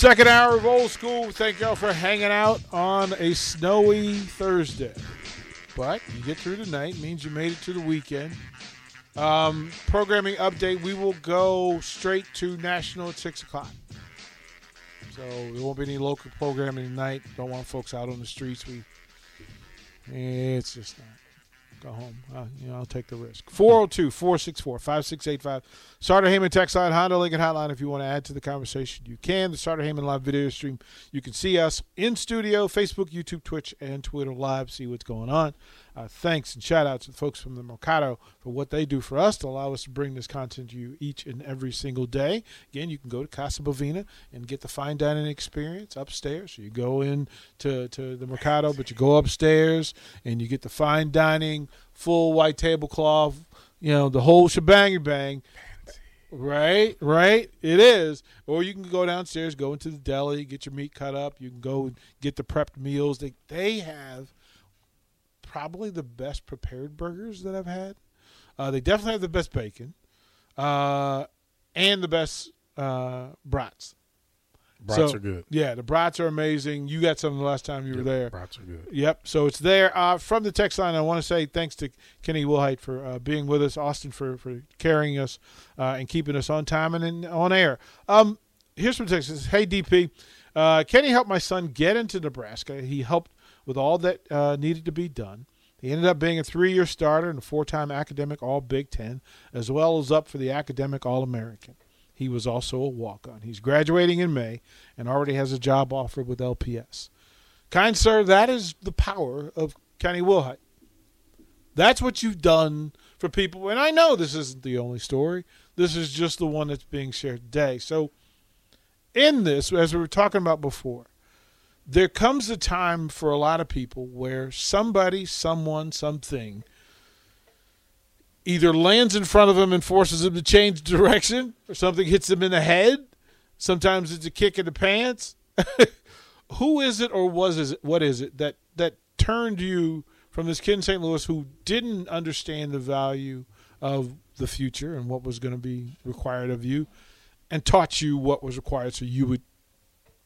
Second hour of old school. Thank y'all for hanging out on a snowy Thursday. But you get through tonight means you made it to the weekend. Um, programming update: We will go straight to national at six o'clock. So there won't be any local programming tonight. Don't want folks out on the streets. We, it's just not go home. Uh, you know, I'll take the risk. 402 464 5685. Starter Heyman text line, Honda Lincoln Hotline. If you want to add to the conversation, you can. The Starter Heyman live video stream. You can see us in studio, Facebook, YouTube, Twitch, and Twitter live. See what's going on. Uh, thanks and shout out to the folks from the Mercado for what they do for us to allow us to bring this content to you each and every single day. Again, you can go to Casa Bovina and get the fine dining experience upstairs. So you go in to, to the Mercado, but you go upstairs and you get the fine dining, full white tablecloth, you know, the whole shebang bang. Right, right. It is. Or you can go downstairs, go into the deli, get your meat cut up. You can go get the prepped meals. They they have probably the best prepared burgers that I've had. Uh, they definitely have the best bacon, uh, and the best uh, brats. Brats So, are good. Yeah, the brats are amazing. You got some the last time you were there. Brats are good. Yep. So it's there. Uh, from the text line, I want to say thanks to Kenny Wilhite for uh, being with us, Austin for, for carrying us uh, and keeping us on time and in, on air. Um, here's from Texas. Hey, DP. Uh, Kenny helped my son get into Nebraska. He helped with all that uh, needed to be done. He ended up being a three year starter and a four time academic All Big Ten, as well as up for the academic All American. He was also a walk on. He's graduating in May and already has a job offer with LPS. Kind sir, that is the power of Kenny Wilhite. That's what you've done for people. And I know this isn't the only story. This is just the one that's being shared today. So, in this, as we were talking about before, there comes a time for a lot of people where somebody, someone, something either lands in front of him and forces him to change direction, or something hits him in the head. Sometimes it's a kick in the pants. Who is it, or was it? What is it that that turned you from this kid in St. Louis who didn't understand the value of the future and what was going to be required of you, and taught you what was required so you would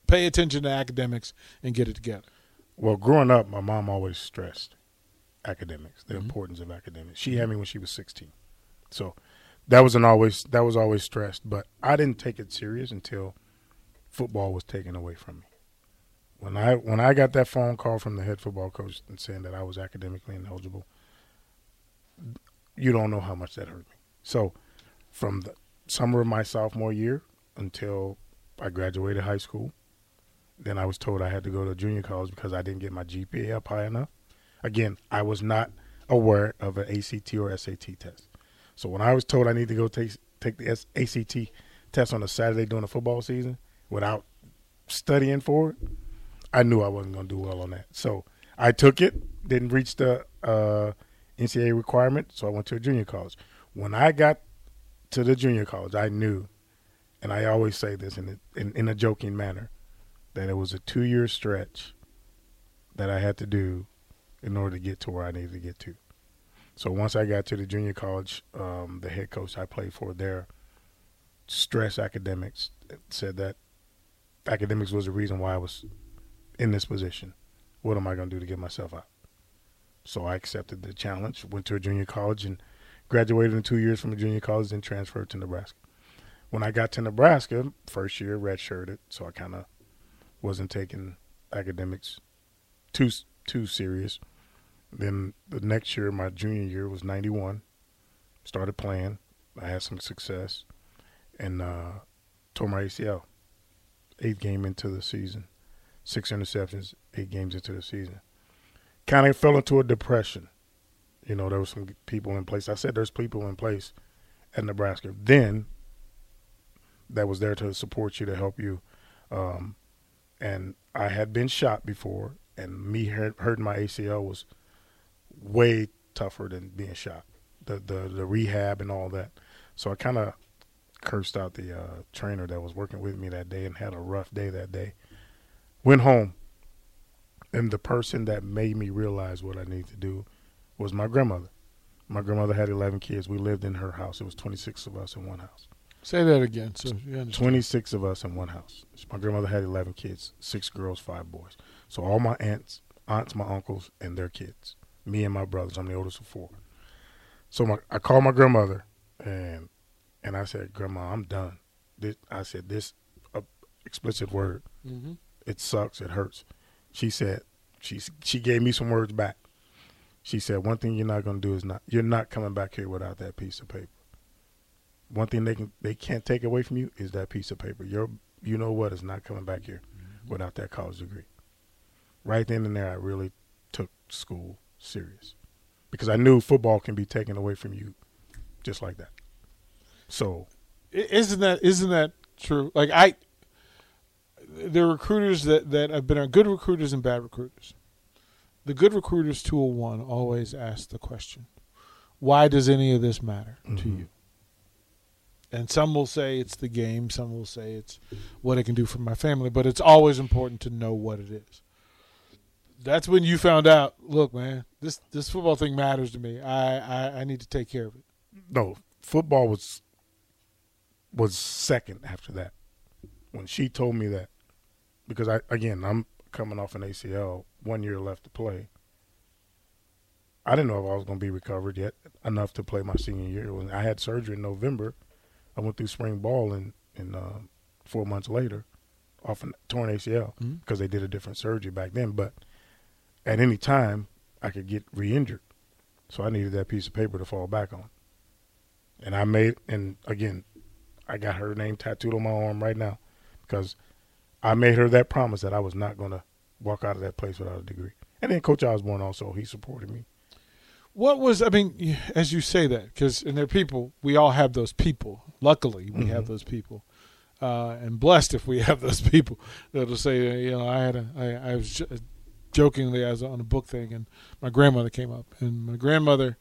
pay attention to academics and get it together? Well, growing up, my mom always stressed academics, the Mhm. importance of academics. She had me when she was 16. So that wasn't always that was always stressed, but I didn't take it serious until football was taken away from me. When I when I got that phone call from the head football coach and saying that I was academically ineligible, you don't know how much that hurt me. So from the summer of my sophomore year until I graduated high school, then I was told I had to go to junior college because I didn't get my GPA up high enough. Again, I was not aware of an ACT or SAT test. So when I was told I need to go take take the ACT test on a Saturday during the football season without studying for it, I knew I wasn't going to do well on that. So I took it, didn't reach the uh, NCAA requirement, so I went to a junior college. When I got to the junior college, I knew, and I always say this in in, in a joking manner, that it was a two year stretch that I had to do in order to get to where I needed to get to. So once I got to the junior college, um, the head coach I played for there stressed academics, said that academics was the reason why I was in this position. What am I going to do to get myself out? So I accepted the challenge, went to a junior college, and graduated in two years from a junior college, then transferred to Nebraska. When I got to Nebraska, first year redshirted, so I kind of wasn't taking academics too too serious. Then the next year, my junior year was '91. Started playing. I had some success, and uh, tore my ACL. Eighth game into the season, six interceptions. Eight games into the season, kind of fell into a depression. You know, there were some people in place. I said there's people in place at Nebraska then that was there to support you to help you. Um, and I had been shot before, and me hurting my ACL was way tougher than being shot. The the the rehab and all that. So I kind of cursed out the uh, trainer that was working with me that day and had a rough day that day. Went home, and the person that made me realize what I need to do was my grandmother. My grandmother had 11 kids. We lived in her house. It was 26 of us in one house. Say that again. So you 26 of us in one house. My grandmother had 11 kids, six girls, five boys. So all my aunts, aunts, my uncles, and their kids. Me and my brothers. I'm the oldest of four. So my, I called my grandmother, and and I said, "Grandma, I'm done." This, I said this uh, explicit word. Mm-hmm. It sucks. It hurts. She said, she she gave me some words back. She said, "One thing you're not going to do is not you're not coming back here without that piece of paper. One thing they can they can't take away from you is that piece of paper. Your you know what is not coming back here without that college degree." Right then and there, I really took school serious because I knew football can be taken away from you just like that. So Isn't that isn't that true? Like I, there are recruiters that that have been good recruiters and bad recruiters. The good recruiters, two hundred one, always ask the question, "Why does any of this matter to Mhm. you?" And some will say it's the game. Some will say it's what it can do for my family. But it's always important to know what it is. That's when you found out. Look, man, this this football thing matters to me. I I, I need to take care of it. no, football was was second after that. When she told me that, because I again I'm coming off an ACL, one year left to play. I didn't know if I was going to be recovered yet enough to play my senior year. When I had surgery in November, I went through spring ball and and uh, four months later, off a torn ACL Mhm. because they did a different surgery back then. But at any time, I could get re-injured, so I needed that piece of paper to fall back on. And I made, and again, I got her name tattooed on my arm right now because I made her that promise that I was not going to walk out of that place without a degree. And then Coach Osborne also, he supported me. What was I mean? As you say that, because and they're people. We all have those people. Luckily, we have Mhm. those people, uh, and blessed if we have those people that'll say, you know, I had a, I, I was jokingly as on a book thing, and my grandmother came up, and my grandmother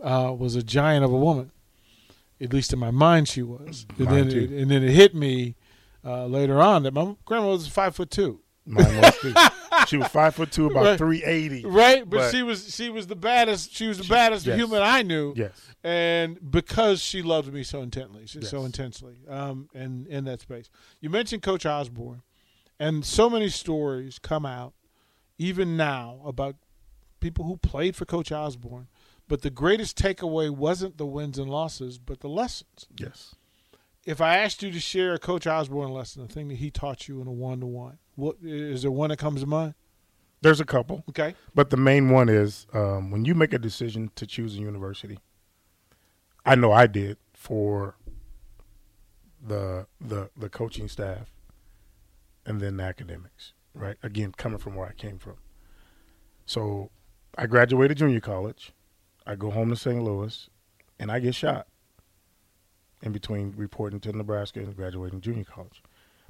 uh, was a giant of a woman. At least in my mind, she was. And Mine then, it, and then it hit me uh, later on that my grandma was five foot two. Mine was too. she was five foot two, about Right. three eighty. Right, but, But- she was she was the baddest. She was the She- baddest yes. human I knew. Yes, and because she loved me so intently, so so intensely, um, in in that space. You mentioned Coach Osborne, and so many stories come out, even now, about people who played for Coach Osborne. But the greatest takeaway wasn't the wins and losses, but the lessons. yes. If I asked you to share a Coach Osborne lesson, the thing that he taught you in a one to one, what is there one that comes to mind? There's a couple. Okay, But the main one is um, when you make a decision to choose a university. I know I did for the the the coaching staff, and then the academics. Right, again, coming from where I came from. So, I graduated junior college. I go home to St. Louis, and I get shot. In between reporting to Nebraska and graduating junior college,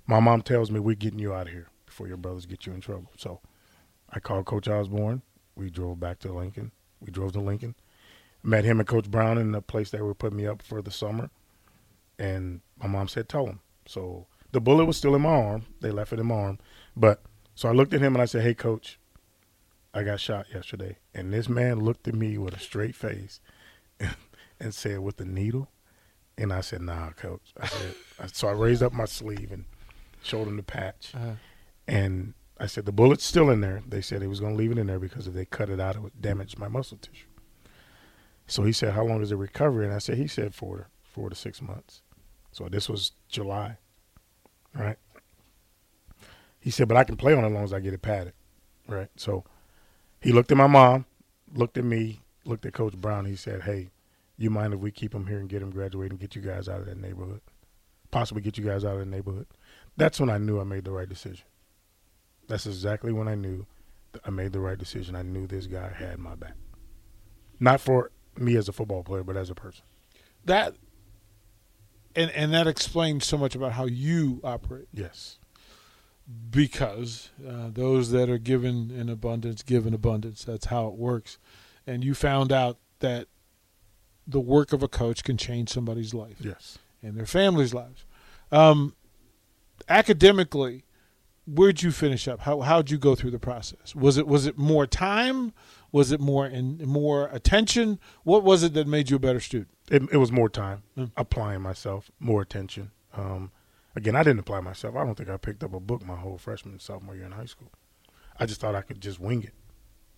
my mom tells me we're getting you out of here before your brothers get you in trouble. So, I called Coach Osborne. We drove back to Lincoln. We drove to Lincoln. Met him and Coach Brown in the place they were putting me up for the summer. And my mom said, Tell him. So the bullet was still in my arm. They left it in my arm. But so I looked at him and I said, Hey, coach, I got shot yesterday. And this man looked at me with a straight face and, and said, With the needle? And I said, Nah, coach. I said, so I raised up my sleeve and showed him the patch. uh, And I said, the bullet's still in there. They said he was going to leave it in there because if they cut it out, it would damage my muscle tissue. So he said, how long is the recovery? And I said, he said four four to six months. So this was July, right? He said, but I can play on it as long as I get it padded, right? So he looked at my mom, looked at me, looked at Coach Brown. He said, hey, you mind if we keep him here and get him graduated and get you guys out of that neighborhood? Possibly get you guys out of the neighborhood. That's when I knew I made the right decision. That's exactly when I knew that I made the right decision. I knew this guy had my back. Not for me as a football player, but as a person. that and and that explains so much about how you operate Yes. Because uh, those that are given in abundance give in abundance. That's how it works. And you found out that the work of a coach can change somebody's life Yes. and their family's lives. Um, academically where'd you finish up? How how'd you go through the process? Was it was it more time? Was it more in more attention? What was it that made you a better student? It, it was more time. Mm. applying myself, more attention. Um, again, I didn't apply myself. I don't think I picked up a book my whole freshman and sophomore year in high school. I just thought I could just wing it.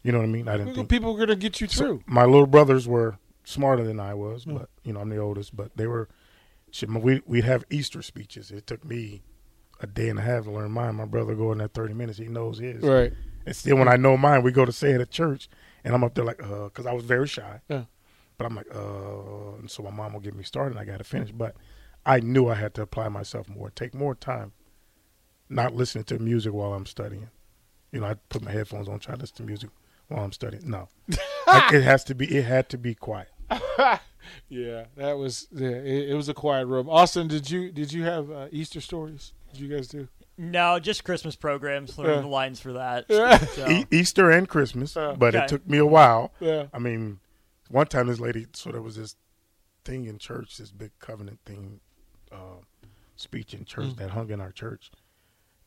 You know what I mean? I didn't think People going to get you So, my little brothers were smarter than I was, Mm. but you know I'm the oldest. But they were. Shit, we we'd have Easter speeches. It took me a day and a half to learn mine. My brother going in there thirty minutes. He knows his. right. And still, when I know mine, we go to say it at church, and I'm up there like, uh, because I was very shy. Yeah. But I'm like, uh, and so my mom will get me started, and I got to finish. But I knew I had to apply myself more, take more time, not listening to music while I'm studying. You know, I put my headphones on, try to listen to music while I'm studying. No, Like, it has to be. It had to be quiet. Yeah, that was yeah, it, it was a quiet room. Austin, did you did you have uh, Easter stories? Did you guys do? No, just Christmas programs. Learn Yeah. the lines for that. Yeah. So, E- Easter and Christmas, Uh, but Okay. it took me a while. Yeah. I mean, one time this lady, sort of was this thing in church, this big covenant thing, uh, speech in church Mm. that hung in our church.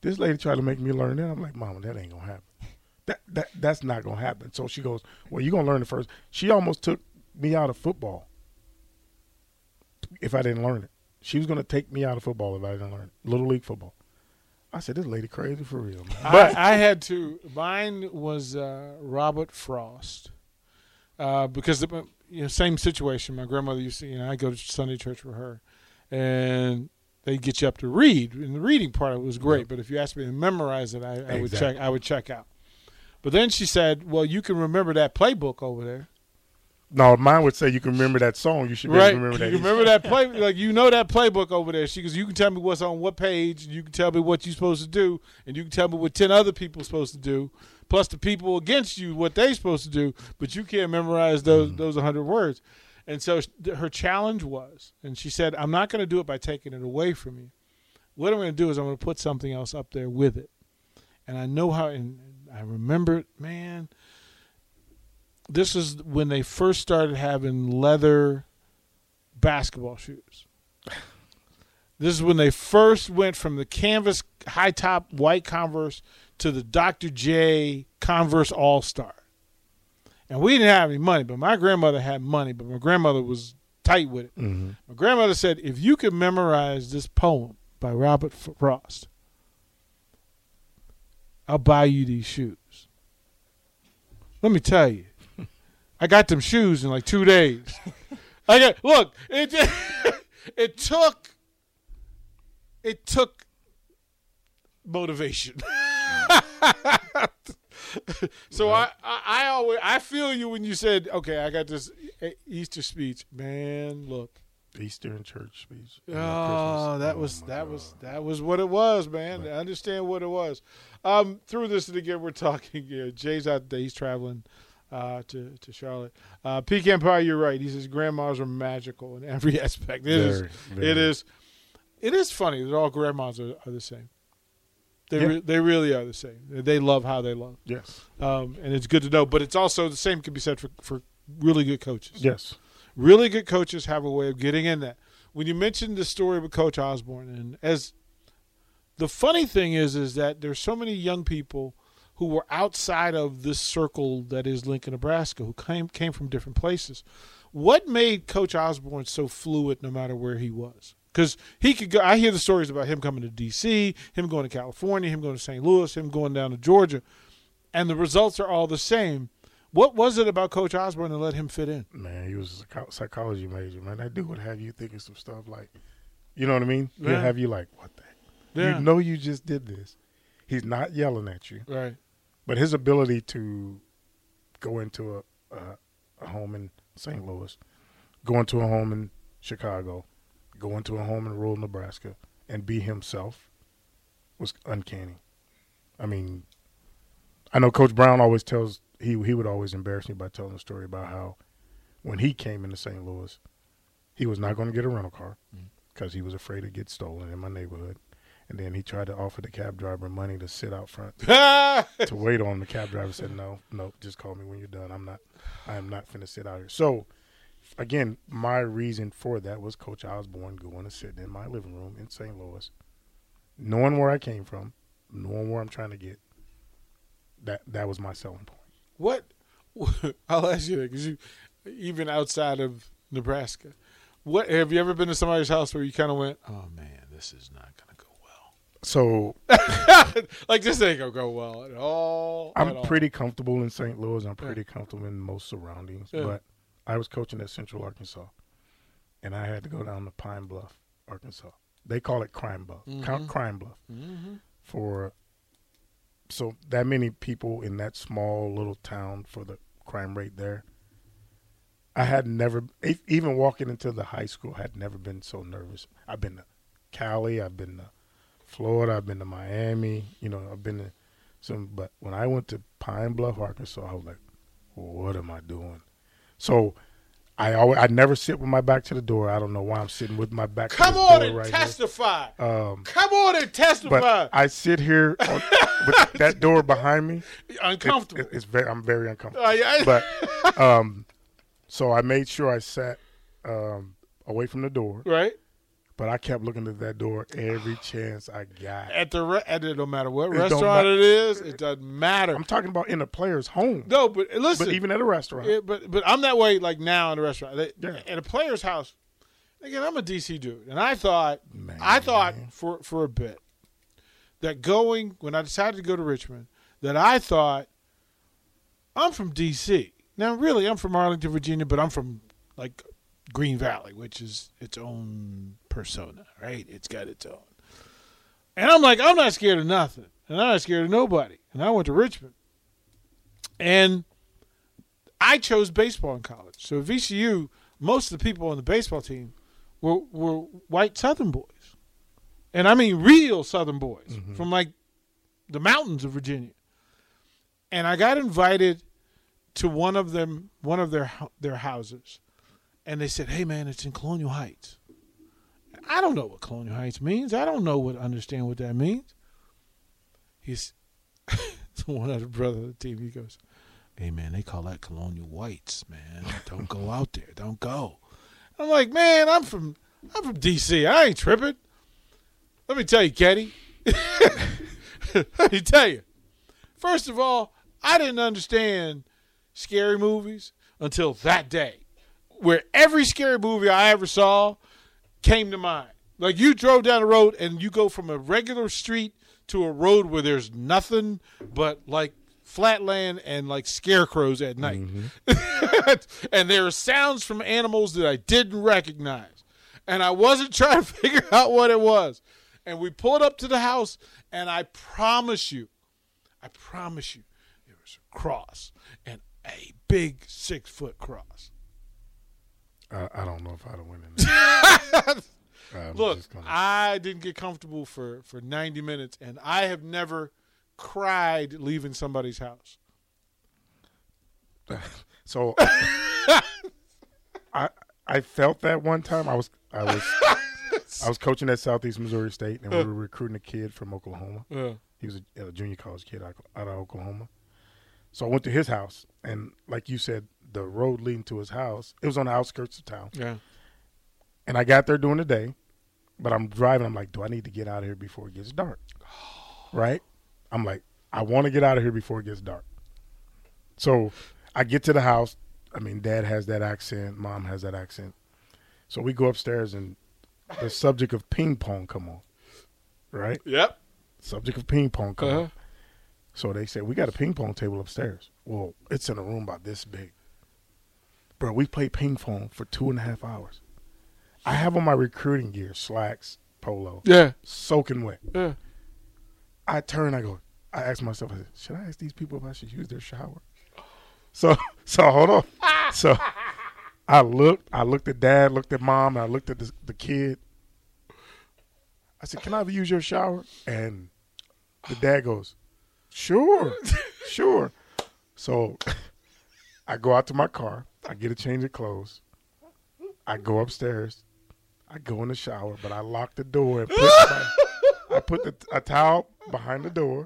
This lady tried to make me learn it. I'm like, Mama, that ain't gonna happen. That that that's not gonna happen. So she goes, Well, you're gonna learn it first. She almost took me out of football if I didn't learn it. She was gonna take me out of football if I didn't learn it. Little league football. I said, This lady crazy for real, man. But I, had to. Mine was uh, Robert Frost, uh, because the you know same situation. My grandmother used to. You know, I go to Sunday church with her, and they get you up to read. And the reading part of it was great. But if you asked me to memorize it, I, I would check. I would check out. But then she said, "Well, you can remember that playbook over there, No, mine would say you can remember that song. You should be able right? to remember that. you remember that play, like you know that playbook over there." She goes, "You can tell me what's on what page, and you can tell me what you're supposed to do, and you can tell me what ten other people are supposed to do, plus the people against you what they're supposed to do, but you can't memorize those mm-hmm. those hundred words." And so her challenge was, and she said, "I'm not going to do it by taking it away from you. What I'm going to do is I'm going to put something else up there with it." And I know how, and I remember, man. This is when they first started having leather basketball shoes. This is when they first went from the canvas high top white Converse to the Dr. J Converse All Star. And we didn't have any money, but my grandmother had money, but my grandmother was tight with it. hmm My grandmother said, if you could memorize this poem by Robert Frost, I'll buy you these shoes. Let me tell you, I got them shoes in like two days. I got look. It it took it took motivation. so I, I I always I feel you when you said okay I got this Easter speech man look Easter in church speech. Oh, Christmas. that Oh, was that was that was what it was, man. Right. I understand what it was. Um, through this and again, we're talking. Know, Jay's out there; he's traveling uh, to to Charlotte. Uh, Peak Empire, you're right. He says grandmas are magical in every aspect. It is. Very, very. It is. It is funny that all grandmas are, are the same. They Yeah. re- they really are the same. They love how they love, Yes. um, and it's good to know. But it's also the same can be said for for really good coaches. Yes. Really good coaches have a way of getting in that. When you mentioned the story with Coach Osborne, and as the funny thing is, is that there's so many young people who were outside of this circle that is Lincoln, Nebraska, who came came from different places. What made Coach Osborne so fluid, no matter where he was? Because he could go. I hear the stories about him coming to D.C., him going to California, him going to St. Louis, him going down to Georgia, and the results are all the same. What was it about Coach Osborne that let him fit in? Man, he was a psychology major, man. That dude would have you thinking some stuff like, you know what I mean? He'll have you like, what the? Yeah. You know you just did this. He's not yelling at you, Right. but his ability to go into a, a, a home in St. Louis, go into a home in Chicago, go into a home in rural Nebraska, and be himself was uncanny. I mean, I know Coach Brown always tells he he would always embarrass me by telling a story about how when he came into St. Louis, he was not going to get a rental car mm-hmm. because he was afraid to get stolen in my neighborhood. And then he tried to offer the cab driver money to sit out front to wait on him. The cab driver said, "No, no, just call me when you're done. I'm not, I am not finna sit out here." So, again, my reason for that was Coach Osborne going and sitting in my living room in St. Louis, knowing where I came from, knowing where I'm trying to get. That that was my selling point. what? I'll ask you that because you, even outside of Nebraska, What have you ever been to somebody's house where you kind of went, "Oh man, this is not going to go well." So like this ain't gonna go well at all. I'm at all. pretty comfortable in St. Louis. I'm pretty comfortable in most surroundings. Yeah. But I was coaching at Central Arkansas, and I had to go down to Pine Bluff, Arkansas. They call it Crime Bluff. Mhm. Crime Bluff Mhm. for so that many people in that small little town for the crime rate there. I had never, even walking into the high school, had never been so nervous. I've been to Cali, I've been to Florida, I've been to Miami. You know, I've been to some, but when I went to Pine Bluff, Arkansas, I was like, "What am I doing?" So. I always, I never sit with my back to the door. I don't know why I'm sitting with my back. Come to the on door and right testify. Um, Come on and testify. but I sit here on, with that door behind me. It- Uncomfortable. it- it's very, I'm very uncomfortable. Uh, yeah. But um, so I made sure I sat um, away from the door, right but I kept looking at that door every chance I got. at the re- at the, no matter what It restaurant ma- it is, it doesn't matter. I'm talking about in a player's home, no, but eh, listen, but even at a restaurant. Yeah, but but I'm that way like now in a restaurant. They, Yeah. At a player's house. Again, I'm a DC dude, and I thought Man. I thought for for a bit that going when I decided to go to Richmond that I thought I'm from DC. Now, really, I'm from Arlington, Virginia, but I'm from like Green Valley, which is its own persona, right? It's got its own. And I'm like, I'm not scared of nothing, and I'm not scared of nobody. And I went to Richmond, and I chose baseball in college. So at VCU, most of the people on the baseball team were were white Southern boys, and I mean real Southern boys mm-hmm. from like the mountains of Virginia. And I got invited to one of them, one of their their houses, and they said, "Hey man, it's in Colonial Heights." I don't know what Colonial Heights means. I don't know what understand what that means. He's one other brother of the team. He goes, "Hey man, they call that Colonial Whites, man. Don't go out there. Don't go." I'm like, "Man, I'm from I'm from DC. I ain't tripping." Let me tell you, Kenny. Let me tell you. First of all, I didn't understand scary movies until that day, where every scary movie I ever saw came to mind. Like you drove down the road and you go from a regular street to a road where there's nothing but like flat land and like scarecrows at night. Mm-hmm. and there are sounds from animals that I didn't recognize. And I wasn't trying to figure out what it was. And we pulled up to the house, and I promise you, I promise you, there was a cross and a big six foot cross. I, I don't know if I'd have went in there. Look, gonna- I didn't get comfortable for, for 90 minutes, and I have never cried leaving somebody's house. so I I felt that one time. I was I was I was coaching at Southeast Missouri State, and we uh. were recruiting a kid from Oklahoma. Yeah. He was a, a junior college kid out of Oklahoma. So I went to his house, and like you said, the road leading to his house, it was on the outskirts of town. Yeah. And I got there during the day, but I'm driving. I'm like, do I need to get out of here before it gets dark? Right? I'm like, I want to get out of here before it gets dark. So I get to the house. I mean, dad has that accent, mom has that accent. So we go upstairs, and the subject of ping pong come on. Right? Yep. Subject of ping pong come Uh-huh. on. So they said, we got a ping pong table upstairs. Well, it's in a room about this big. Bro, we played ping pong for two and a half hours. I have on my recruiting gear, slacks, polo, Yeah. soaking wet. Yeah. I turn, I go, I ask myself, I said, should I ask these people if I should use their shower? So, so hold on. So I looked, I looked at dad, looked at mom, and I looked at the, the kid. I said, can I use your shower? And the dad goes, sure, sure. So I go out to my car. I get a change of clothes. I go upstairs. I go in the shower, but I lock the door and put my, I put the, a towel behind the door.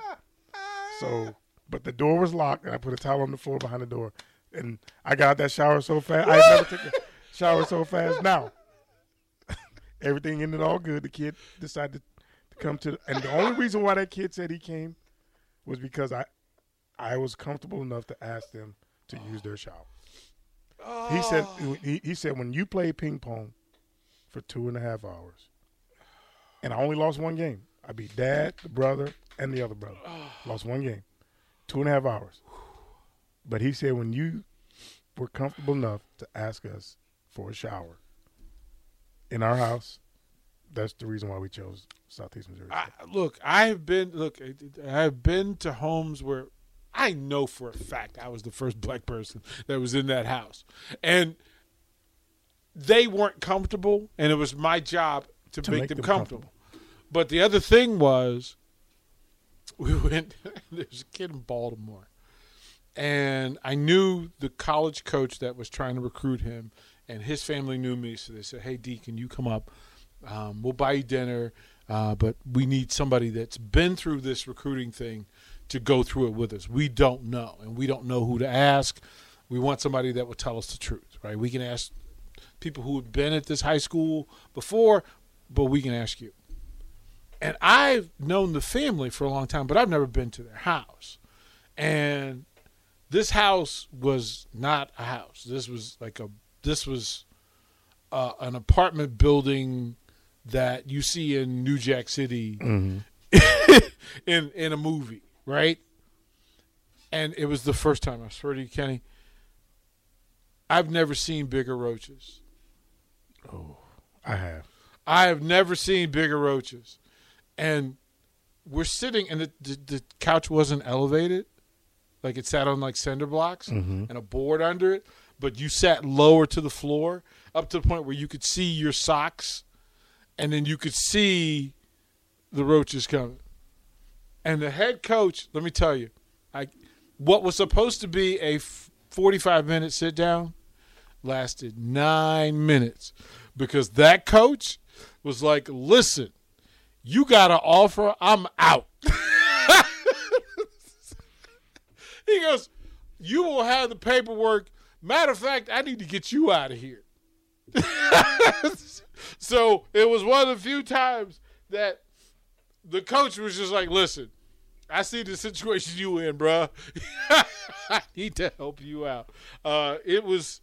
So, but the door was locked, and I put a towel on the floor behind the door. And I got out that shower so fast. I never took a shower so fast. Now, everything ended all good. The kid decided to come to, and the only reason why that kid said he came was because I, I was comfortable enough to ask them to use their shower. He said oh. he, he said when you play ping pong, for two and a half hours, and I only lost one game. I beat dad, the brother, and the other brother. Oh. lost one game, two and a half hours. But he said when you were comfortable enough to ask us for a shower in our house, that's the reason why we chose Southeast Missouri. I, look, I have been look. I have been to homes where I know for a fact I was the first black person that was in that house, and they weren't comfortable, and it was my job to, To make, make them, them comfortable. But the other thing was, we went. There's a kid in Baltimore, and I knew the college coach that was trying to recruit him, and his family knew me, so they said, "Hey, D, can you come up? Um, we'll buy you dinner, uh, but we need somebody that's been through this recruiting thing to go through it with us. We don't know, and we don't know who to ask. We want somebody that will tell us the truth, right? We can ask people who have been at this high school before, but we can ask you." And I've known the family for a long time, but I've never been to their house. And this house was not a house. This was like a this was uh, an apartment building that you see in New Jack City hmm in in a movie, right? And it was the first time I swear to you, Kenny. I've never seen bigger roaches. Oh, I have. I have never seen bigger roaches. And we're sitting, and the, the, the couch wasn't elevated. Like it sat on like cinder blocks Mhm. and a board under it. But you sat lower to the floor, up to the point where you could see your socks, and then you could see the roaches coming. And the head coach, let me tell you, I what was supposed to be a 45 minute sit down lasted nine minutes because that coach was like, listen, you got an offer, I'm out. he goes, you will have the paperwork. Matter of fact, I need to get you out of here. so it was one of the few times that the coach was just like, listen, I see the situation you in, bruh. I need to help you out. Uh, it was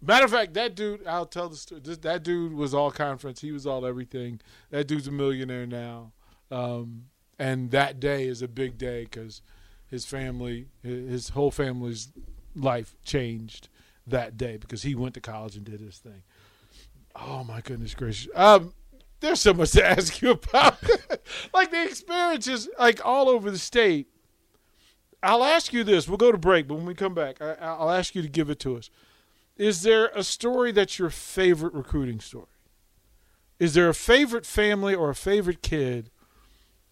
Matter of fact, that dude, I'll tell the story. This, that dude was all conference. He was all everything. That dude's a millionaire now. Um, and that day is a big day because his family, his whole family's life changed that day because he went to college and did his thing. Oh my goodness gracious! Um, there's so much to ask you about, like the experiences, like all over the state. I'll ask you this. We'll go to break, but when we come back, I, I'll ask you to give it to us. Is there a story that's your favorite recruiting story? Is there a favorite family or a favorite kid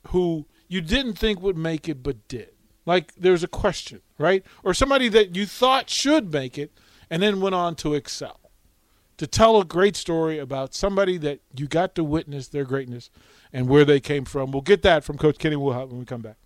who you didn't think would make it but did? Like there's a question, right? Or somebody that you thought should make it and then went on to excel. To tell a great story about somebody that you got to witness their greatness and where they came from. We'll get that from Coach Kenny Wilhite when we come back.